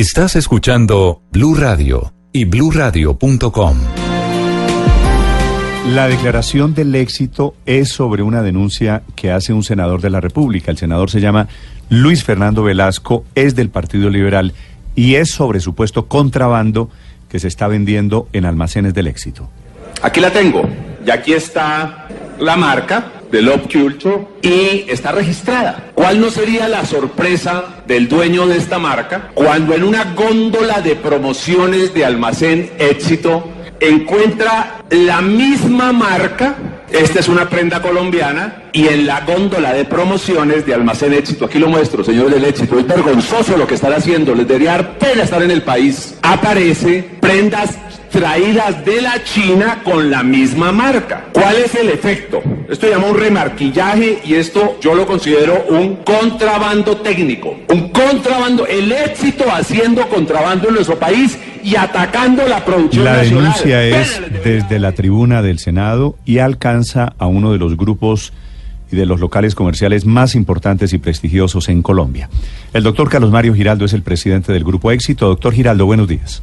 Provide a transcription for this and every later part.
Estás escuchando Blue Radio y bluradio.com. La declaración del éxito es sobre una denuncia que hace un senador de la República. El senador se llama Luis Fernando Velasco, es del Partido Liberal y es sobre supuesto contrabando que se está vendiendo en almacenes del éxito. Aquí la tengo. Y aquí está la marca de Love Culture y está registrada. ¿Cuál no sería la sorpresa del dueño de esta marca cuando en una góndola de promociones de almacén éxito encuentra la misma marca? Esta es una prenda colombiana y en la góndola de promociones de Almacén Éxito, aquí lo muestro, señores del Éxito, es vergonzoso lo que están haciendo, les debería dar pena estar en el país. Aparece prendas traídas de la China con la misma marca. ¿Cuál es el efecto? Esto llama un remarquillaje y esto yo lo considero un contrabando técnico. Un contrabando, el éxito haciendo contrabando en nuestro país y atacando la producción La nacional. denuncia es desde la tribuna del Senado y alcanza a uno de los grupos y de los locales comerciales más importantes y prestigiosos en Colombia. El doctor Carlos Mario Giraldo es el presidente del Grupo Éxito. Doctor Giraldo, buenos días.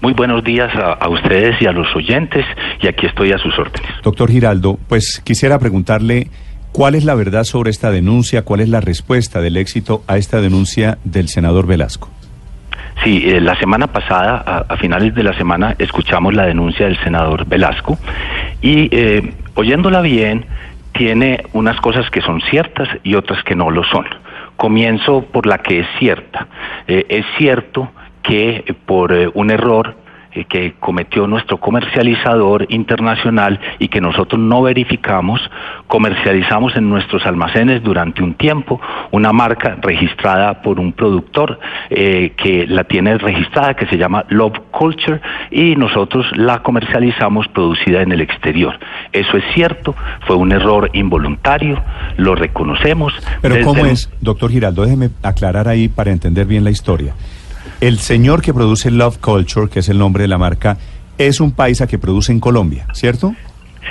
Muy buenos días a, a ustedes y a los oyentes y aquí estoy a sus órdenes. Doctor Giraldo, pues quisiera preguntarle cuál es la verdad sobre esta denuncia, cuál es la respuesta del éxito a esta denuncia del senador Velasco. Sí, eh, la semana pasada, a, a finales de la semana, escuchamos la denuncia del senador Velasco y eh, oyéndola bien, tiene unas cosas que son ciertas y otras que no lo son. Comienzo por la que es cierta. Eh, es cierto que eh, por eh, un error eh, que cometió nuestro comercializador internacional y que nosotros no verificamos, comercializamos en nuestros almacenes durante un tiempo una marca registrada por un productor eh, que la tiene registrada, que se llama Love Culture, y nosotros la comercializamos producida en el exterior. Eso es cierto, fue un error involuntario, lo reconocemos. Pero ¿cómo el- es? Doctor Giraldo, déjeme aclarar ahí para entender bien la historia. El señor que produce Love Culture, que es el nombre de la marca, es un paisa que produce en Colombia, ¿cierto?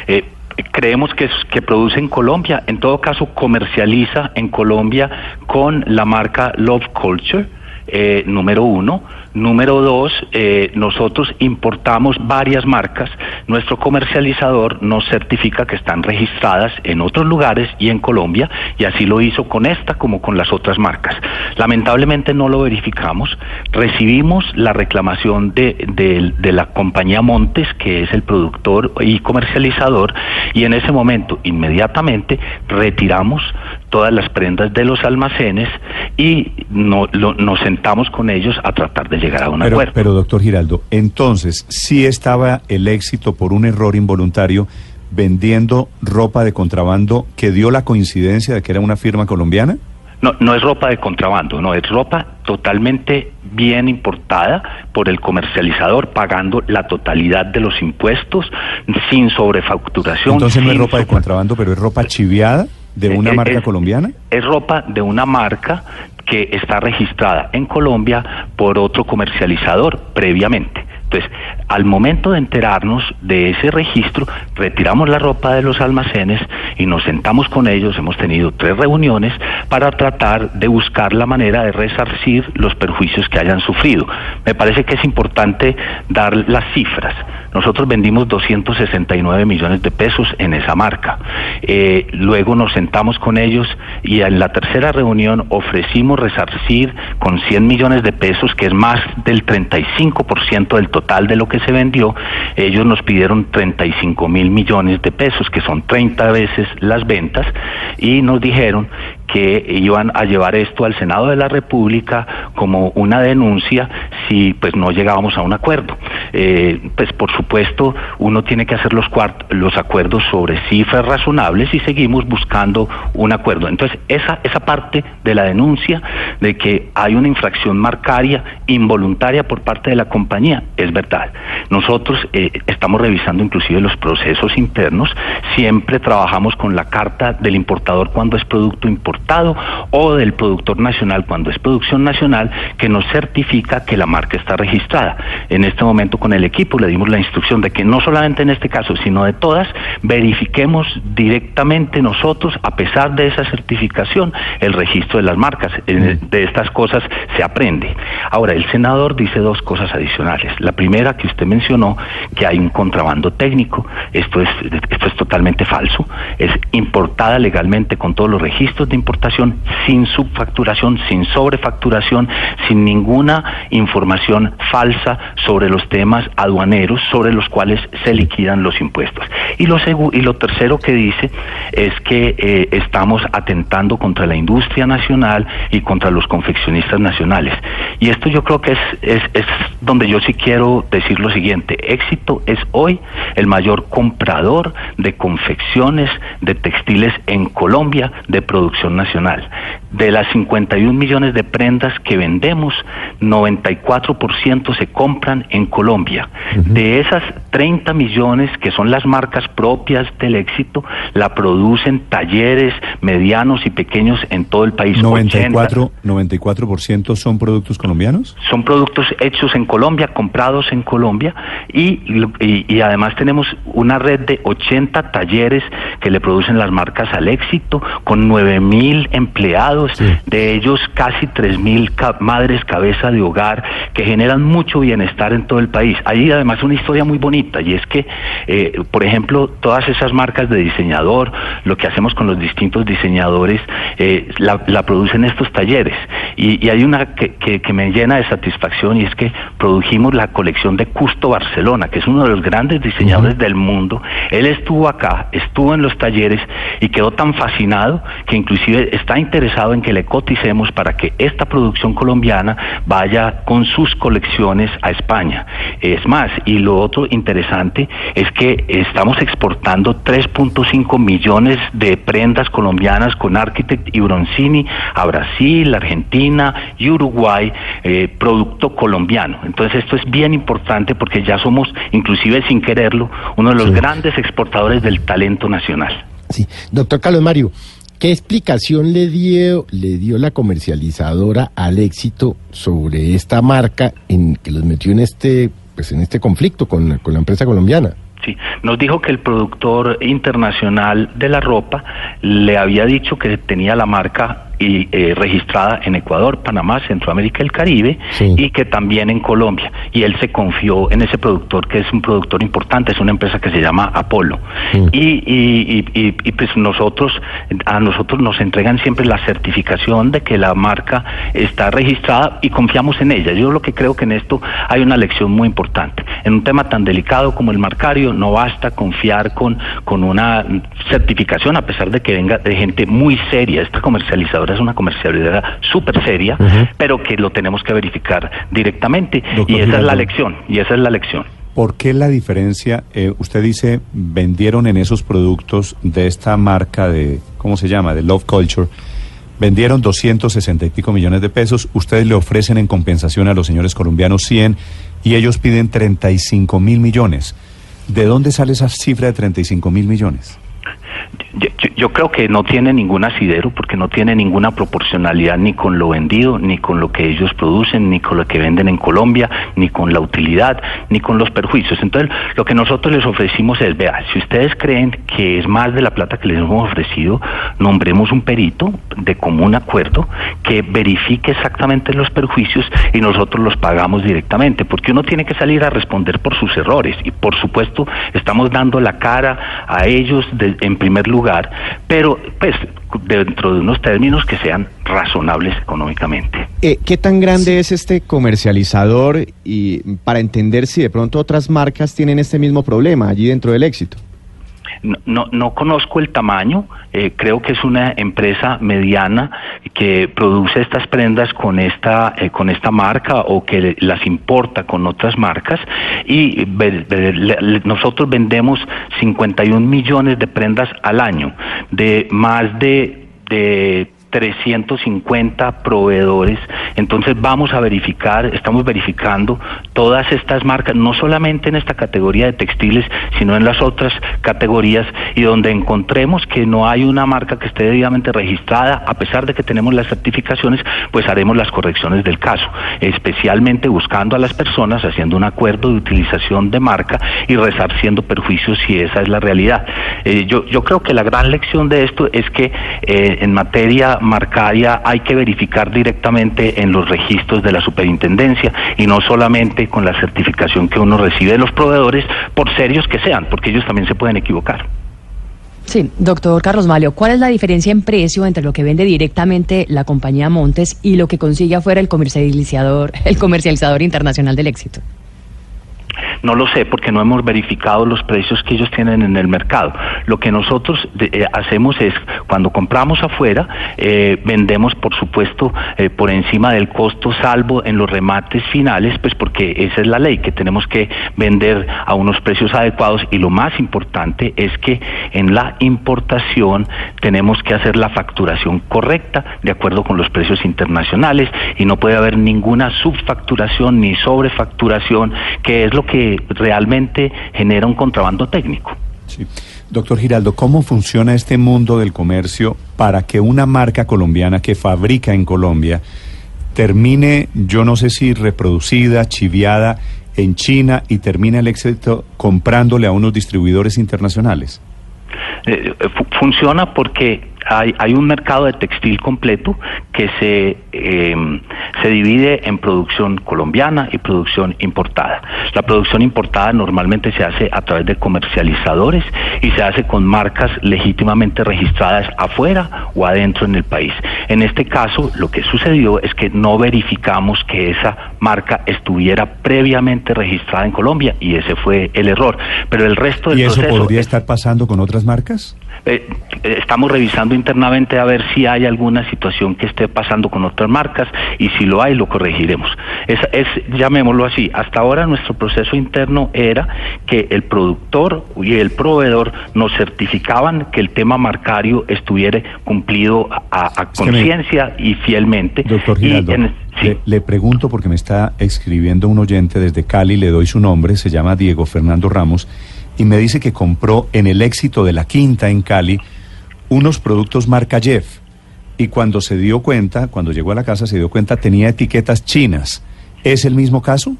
Eh, creemos que, es- que produce en Colombia, en todo caso comercializa en Colombia con la marca Love Culture, eh, número uno. Número dos, eh, nosotros importamos varias marcas. Nuestro comercializador nos certifica que están registradas en otros lugares y en Colombia, y así lo hizo con esta como con las otras marcas. Lamentablemente no lo verificamos. Recibimos la reclamación de, de- la compañía Montes, que es el productor y comercializador, y en ese momento inmediatamente retiramos todas las prendas de los almacenes y no- lo- nos sentamos con ellos a tratar de llegar a un Pero, acuerdo. pero doctor Giraldo, entonces, sí estaba el éxito por un error involuntario vendiendo ropa de contrabando que dio la coincidencia de que era una firma colombiana? No, no es ropa de contrabando, no, es ropa totalmente bien importada por el comercializador, pagando la totalidad de los impuestos, sin sobrefacturación. Entonces no es ropa de contrabando, pero es ropa chiviada de una Eh, marca es- colombiana. Es ropa de una marca que está registrada en Colombia por otro comercializador previamente. Entonces, al momento de enterarnos de ese registro, retiramos la ropa de los almacenes y nos sentamos con ellos. Hemos tenido tres reuniones para tratar de buscar la manera de resarcir los perjuicios que hayan sufrido. Me parece que es importante dar las cifras. Nosotros vendimos 269 millones de pesos en esa marca. Eh, luego nos sentamos con ellos y en la tercera reunión ofrecimos resarcir con 100 millones de pesos, que es más del 35% del total de lo que se vendió. Ellos nos pidieron 35 mil millones de pesos, que son 30 veces las ventas, y nos dijeron que iban a llevar esto al Senado de la República como una denuncia si pues no llegábamos a un acuerdo. Eh, pues por supuesto uno tiene que hacer los, los acuerdos sobre cifras razonables y seguimos buscando un acuerdo. Entonces esa, esa parte de la denuncia de que hay una infracción marcaria involuntaria por parte de la compañía es verdad. Nosotros eh, estamos revisando inclusive los procesos internos, siempre trabajamos con la carta del importador cuando es producto importado o del productor nacional cuando es producción nacional que nos certifica que la marca está registrada. En este momento con el equipo le dimos la instrucción de que no solamente en este caso, sino de todas, verifiquemos directamente nosotros, a pesar de esa certificación, el registro de las marcas. De estas cosas se aprende. Ahora, el senador dice dos cosas adicionales. La primera que usted mencionó, que hay un contrabando técnico. Esto es, esto es totalmente falso. Es importada legalmente con todos los registros de importación, sin subfacturación, sin sobrefacturación, sin ninguna información falsa sobre los temas aduaneros sobre los cuales se liquidan los impuestos. Y lo, y lo tercero que dice es que eh, estamos atentando contra la industria nacional y contra los confeccionistas nacionales. Y esto yo creo que es, es, es donde yo sí quiero decir lo siguiente. Éxito es hoy el mayor comprador de confecciones, de textiles en Colombia de producción nacional. De las 51 millones de prendas que vendemos, 94% se compran en Colombia. De esas 30 millones que son las marcas propias del éxito, la producen talleres medianos y pequeños en todo el país. 94, 94% son productos colombianos? Son productos hechos en Colombia, comprados en Colombia y, y, además tenemos una red de 80 talleres que le producen las marcas al éxito con 9 mil empleados, de ellos casi 3 mil madres cabeza de hogar que generan mucho bienestar en todo el país. Hay además una historia muy bonita y es que, eh, por ejemplo, todas esas marcas de diseñador, lo que hacemos con los distintos diseñadores, eh, la, producen estos talleres. Y, hay una que, que, me llena de satisfacción y es que produjimos la colección de Custo Barcelona, que es uno de los grandes diseñadores del mundo. Él estuvo acá, estuvo en los talleres y quedó tan fascinado que inclusive está interesado en que le coticemos para que esta producción colombiana vaya con sus colecciones a España. Es más, y lo otro interesante es que estamos exportando 3.5 millones de prendas colombianas con Architect y Broncini a Brasil, Argentina y Uruguay, eh, producto colombiano. Entonces esto es bien importante porque ya somos, inclusive sin quererlo, uno de los grandes exportadores del talento nacional. Sí, doctor Carlos Mario, ¿Qué explicación le dio, le dio la comercializadora al éxito sobre esta marca en que los metió en este, pues en este conflicto con, con la empresa colombiana? Sí, nos dijo que el productor internacional de la ropa le había dicho que tenía la marca y eh, registrada en Ecuador, Panamá, Centroamérica y el Caribe y que también en Colombia. Y él se confió en ese productor que es un productor importante, es una empresa que se llama Apolo. Y, y, y, pues nosotros, a nosotros nos entregan siempre la certificación de que la marca está registrada y confiamos en ella. Yo lo que creo que en esto hay una lección muy importante. En un tema tan delicado como el marcario, no basta confiar con, con una certificación, a pesar de que venga de gente muy seria. Esta comercializadora es una comercialidad súper seria, pero que lo tenemos que verificar directamente. y esa es la lección, y esa es la lección. ¿Por qué la diferencia? Eh, usted dice, vendieron en esos productos de esta marca de, ¿cómo se llama? De Love Culture. Vendieron 260 y pico millones de pesos. Ustedes le ofrecen en compensación a los señores colombianos 100 y ellos piden 35 mil millones. ¿De dónde sale esa cifra de 35 mil millones? Yo, creo que no tiene ningún asidero porque no tiene ninguna proporcionalidad ni con lo vendido, ni con lo que ellos producen, ni con lo que venden en Colombia, ni con la utilidad, ni con los perjuicios. Entonces, lo que nosotros les ofrecimos es, vea, si ustedes creen que es más de la plata que les hemos ofrecido, nombremos un perito de común acuerdo que verifique exactamente los perjuicios y nosotros los pagamos directamente, porque uno tiene que salir a responder por sus errores y por supuesto estamos dando la cara a ellos en primer lugar pero pues dentro de unos términos que sean razonables económicamente. Eh, ¿Qué tan grande es este comercializador y para entender si de pronto otras marcas tienen este mismo problema allí dentro del éxito? No, no, conozco el tamaño, eh, creo que es una empresa mediana que produce estas prendas con esta, eh, con esta marca o que las importa con otras marcas. Y nosotros vendemos 51 millones de prendas al año de más de, de 350 proveedores. Entonces vamos a verificar, estamos verificando todas estas marcas, no solamente en esta categoría de textiles, sino en las otras categorías y donde encontremos que no hay una marca que esté debidamente registrada, a pesar de que tenemos las certificaciones, pues haremos las correcciones del caso, especialmente buscando a las personas, haciendo un acuerdo de utilización de marca y resarciendo perjuicios si esa es la realidad. Eh, yo, yo creo que la gran lección de esto es que eh, en materia marcaria hay que verificar directamente en los registros de la superintendencia y no solamente con la certificación que uno recibe de los proveedores, por serios que sean, porque ellos también se pueden equivocar. Sí, doctor Carlos Malio, ¿cuál es la diferencia en precio entre lo que vende directamente la compañía Montes y lo que consigue afuera el comercializador, el comercializador internacional del éxito? No lo sé porque no hemos verificado los precios que ellos tienen en el mercado. Lo que nosotros eh, hacemos es, cuando compramos afuera, eh, vendemos, por supuesto, eh, por encima del costo, salvo en los remates finales, pues porque esa es la ley, que tenemos que vender a unos precios adecuados y lo más importante es que en la importación tenemos que hacer la facturación correcta de acuerdo con los precios internacionales y no puede haber ninguna subfacturación ni sobrefacturación, que es lo que realmente genera un contrabando técnico. Doctor Giraldo, ¿cómo funciona este mundo del comercio para que una marca colombiana que fabrica en Colombia termine, yo no sé si reproducida, chiviada en China y termine el éxito comprándole a unos distribuidores internacionales? Eh, funciona porque hay, hay un mercado de textil completo que se, em, se divide en producción colombiana y producción importada. La producción importada normalmente se hace a través de comercializadores y se hace con marcas legítimamente registradas afuera o adentro en el país. En este caso, lo que sucedió es que no verificamos que esa marca estuviera previamente registrada en Colombia y ese fue el error. Pero el resto del ¿Y eso podría estar pasando con otras marcas? Eh, estamos revisando internamente a ver si hay alguna situación que esté pasando con otras marcas y si lo hay lo corregiremos. Es, es llamémoslo así, hasta ahora nuestro proceso interno era que el productor y el proveedor nos certificaban que el tema marcario estuviera cumplido a, conciencia y fielmente. Doctor Giraldo, le, le pregunto porque me está escribiendo un oyente desde Cali, le doy su nombre, se llama Diego Fernando Ramos y me dice que compró en el éxito de la quinta en Cali unos productos marca Jeff. Y cuando se dio cuenta, cuando llegó a la casa, se dio cuenta tenía etiquetas chinas. ¿Es el mismo caso?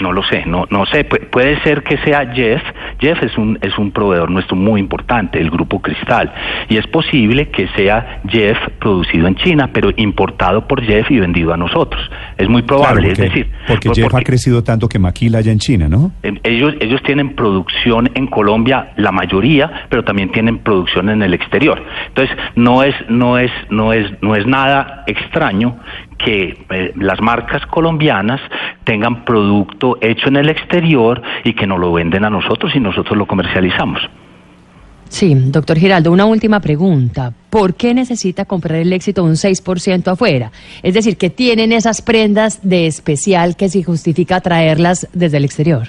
No lo sé, no, no sé. puede ser que sea Jeff. Jeff es un, es un proveedor nuestro muy importante, el grupo Cristal. Y es posible que sea Jeff producido en China, pero importado por Jeff y vendido a nosotros. Es muy probable, es decir. Porque Jeff ha crecido tanto que maquila allá en China, ¿no? Ellos, ellos tienen producción en Colombia, la mayoría, pero también tienen producción en el exterior. Entonces, no es, no es, no es, no es nada extraño que eh, las marcas colombianas tengan producto hecho en el exterior y que nos lo venden a nosotros y nosotros lo comercializamos. Sí, doctor Giraldo, una última pregunta. ¿Por qué necesita comprar el éxito un 6% afuera? Es decir, que tienen esas prendas de especial que se justifica traerlas desde el exterior?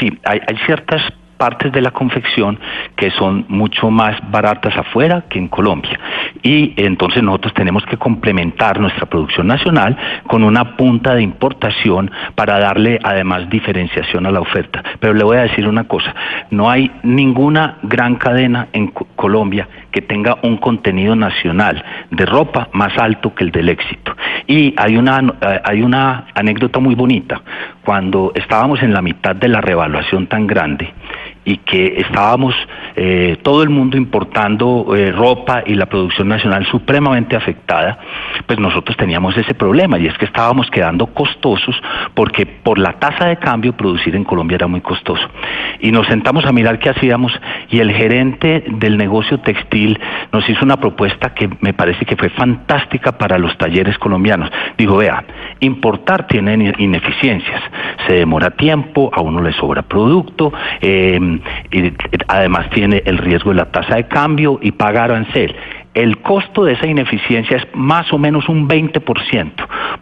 Sí, hay, hay ciertas partes de la confección que son mucho más baratas afuera que en Colombia. Y entonces nosotros tenemos que complementar nuestra producción nacional con una punta de importación para darle además diferenciación a la oferta. Pero le voy a decir una cosa, no hay ninguna gran cadena en Colombia que tenga un contenido nacional de ropa más alto que el del éxito. Y hay una, eh, hay una anécdota muy bonita. Cuando estábamos en la mitad de la revaluación tan grande, y que estábamos eh, todo el mundo importando eh, ropa y la producción nacional supremamente afectada, pues nosotros teníamos ese problema y es que estábamos quedando costosos porque por la tasa de cambio producir en Colombia era muy costoso. Y nos sentamos a mirar qué hacíamos y el gerente del negocio textil nos hizo una propuesta que me parece que fue fantástica para los talleres colombianos. Dijo, vea, importar tiene ineficiencias, se demora tiempo, a uno le sobra producto, eh, y además tiene el riesgo de la tasa de cambio y paga arancel. El costo de esa ineficiencia es más o menos un 20%.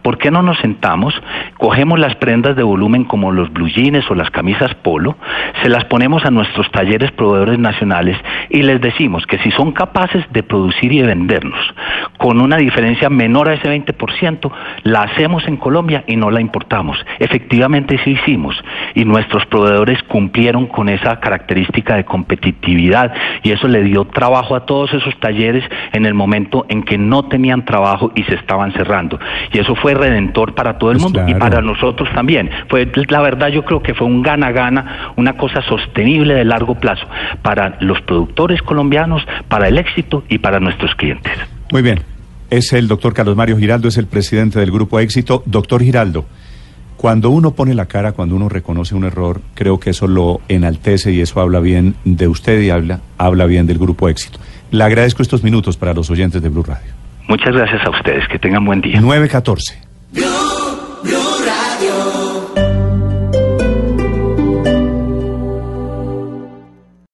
¿Por qué no nos sentamos, cogemos las prendas de volumen como los blue jeans o las camisas polo, se las ponemos a nuestros talleres proveedores nacionales y les decimos que si son capaces de producir y de vendernos con una diferencia menor a ese 20%, la hacemos en Colombia y no la importamos. Efectivamente sí hicimos y nuestros proveedores cumplieron con esa característica de competitividad y eso le dio trabajo a todos esos talleres en el momento en que no tenían trabajo y se estaban cerrando. Y eso fue redentor para todo el Pues mundo y para nosotros también. Fue la verdad yo creo que fue un gana-gana, una cosa sostenible de largo plazo para los productores colombianos, para el éxito y para nuestros clientes. Muy bien. Es el doctor Carlos Mario Giraldo, es el presidente del Grupo Éxito. Doctor Giraldo, cuando uno pone la cara, cuando uno reconoce un error, creo que eso lo enaltece y eso habla bien de usted y habla, habla bien del Grupo Éxito. Le agradezco estos minutos para los oyentes de Blue Radio. Muchas gracias a ustedes, que tengan buen día. 914. Blue